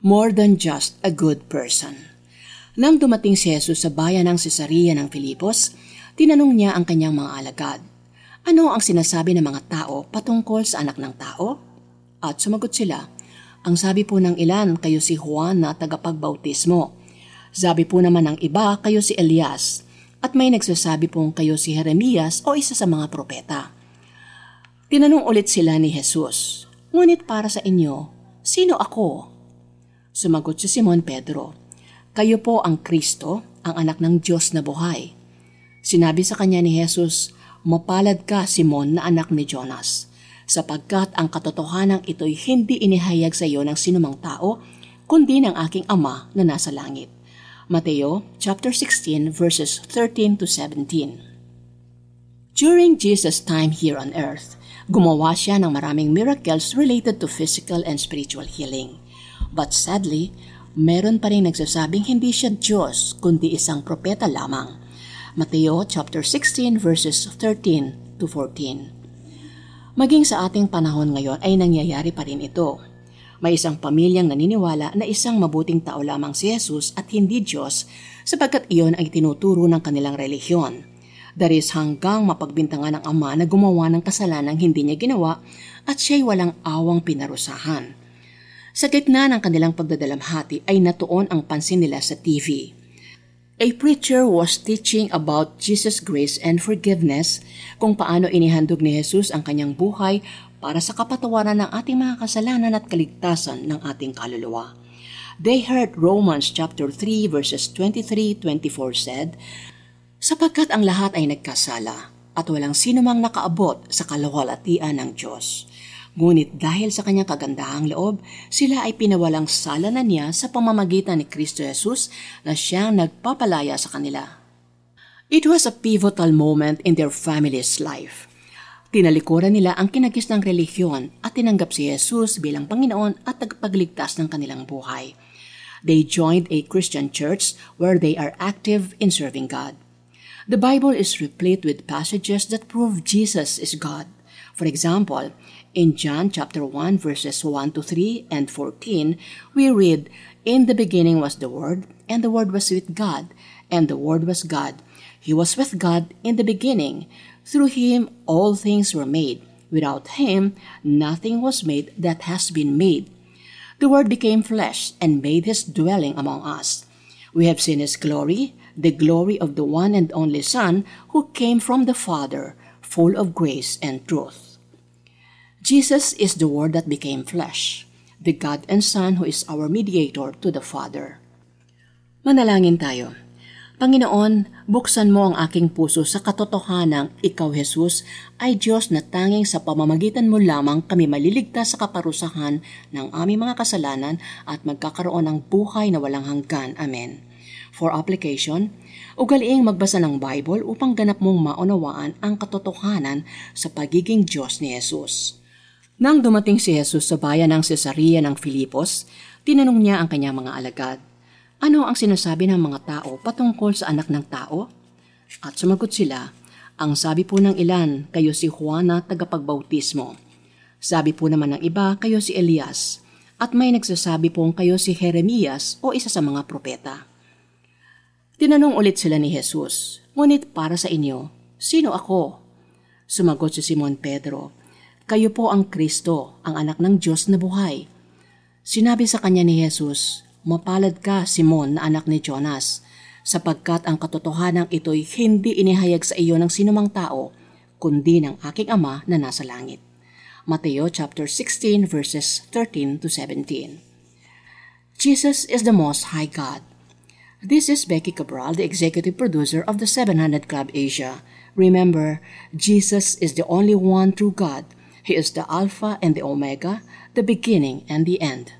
more than just a good person. Nang dumating si Jesus sa bayan ng Cesarea ng Filipos, tinanong niya ang kanyang mga alagad, Ano ang sinasabi ng mga tao patungkol sa anak ng tao? At sumagot sila, Ang sabi po ng ilan, kayo si Juan na tagapagbautismo. Sabi po naman ng iba, kayo si Elias. At may nagsasabi pong kayo si Jeremias o isa sa mga propeta. Tinanong ulit sila ni Jesus, Ngunit para sa inyo, sino ako? Sumagot si Simon Pedro, Kayo po ang Kristo, ang anak ng Diyos na buhay. Sinabi sa kanya ni Jesus, Mapalad ka, Simon, na anak ni Jonas, sapagkat ang katotohanan ito'y hindi inihayag sa iyo ng sinumang tao, kundi ng aking Ama na nasa langit. Mateo chapter 16 verses 13 to 17. During Jesus' time here on earth, gumawa siya ng maraming miracles related to physical and spiritual healing. But sadly, meron pa rin nagsasabing hindi siya Diyos kundi isang propeta lamang. Mateo chapter 16 verses 13 to 14. Maging sa ating panahon ngayon ay nangyayari pa rin ito. May isang pamilyang naniniwala na isang mabuting tao lamang si Jesus at hindi Diyos sapagkat iyon ay tinuturo ng kanilang relihiyon. Daris hanggang mapagbintangan ng ama na gumawa ng kasalanang hindi niya ginawa at siya'y walang awang pinarusahan. Sa gitna ng kanilang pagdadalamhati ay natuon ang pansin nila sa TV. A preacher was teaching about Jesus' grace and forgiveness kung paano inihandog ni Jesus ang kanyang buhay para sa kapatawaran ng ating mga kasalanan at kaligtasan ng ating kaluluwa. They heard Romans chapter 3 verses 23-24 said, Sapagkat ang lahat ay nagkasala at walang sino mang nakaabot sa kalawalatian ng Diyos. Ngunit dahil sa kanyang kagandahang loob, sila ay pinawalang sala na niya sa pamamagitan ni Kristo Jesus na siyang nagpapalaya sa kanila. It was a pivotal moment in their family's life. Tinalikuran nila ang kinagis ng relihiyon at tinanggap si Jesus bilang Panginoon at tagapagligtas ng kanilang buhay. They joined a Christian church where they are active in serving God. The Bible is replete with passages that prove Jesus is God. For example, in John chapter 1 verses 1 to 3 and 14, we read, In the beginning was the Word, and the Word was with God, and the Word was God. He was with God in the beginning. Through him all things were made. Without him nothing was made that has been made. The Word became flesh and made his dwelling among us. We have seen his glory, the glory of the one and only Son who came from the Father, full of grace and truth. Jesus is the Word that became flesh, the God and Son who is our mediator to the Father. Manalangin tayo. Panginoon, buksan mo ang aking puso sa katotohanang Ikaw, Jesus, ay Diyos na tanging sa pamamagitan mo lamang kami maliligtas sa kaparusahan ng aming mga kasalanan at magkakaroon ng buhay na walang hanggan. Amen. For application, ugaliing magbasa ng Bible upang ganap mong maunawaan ang katotohanan sa pagiging Diyos ni Jesus. Nang dumating si Jesus sa bayan ng Cesarea ng Filipos, tinanong niya ang kanyang mga alagad, Ano ang sinasabi ng mga tao patungkol sa anak ng tao? At sumagot sila, Ang sabi po ng ilan, kayo si Juan na tagapagbautismo. Sabi po naman ng iba, kayo si Elias. At may nagsasabi pong kayo si Jeremias o isa sa mga propeta. Tinanong ulit sila ni Jesus, Ngunit para sa inyo, sino ako? Sumagot si Simon Pedro, kayo po ang Kristo, ang anak ng Diyos na buhay. Sinabi sa kanya ni Jesus, Mapalad ka, Simon, na anak ni Jonas, sapagkat ang katotohanan ito'y hindi inihayag sa iyo ng sinumang tao, kundi ng aking Ama na nasa langit. Mateo chapter 16 verses 13 to 17. Jesus is the Most High God. This is Becky Cabral, the executive producer of the 700 Club Asia. Remember, Jesus is the only one true God He is the Alpha and the Omega, the beginning and the end.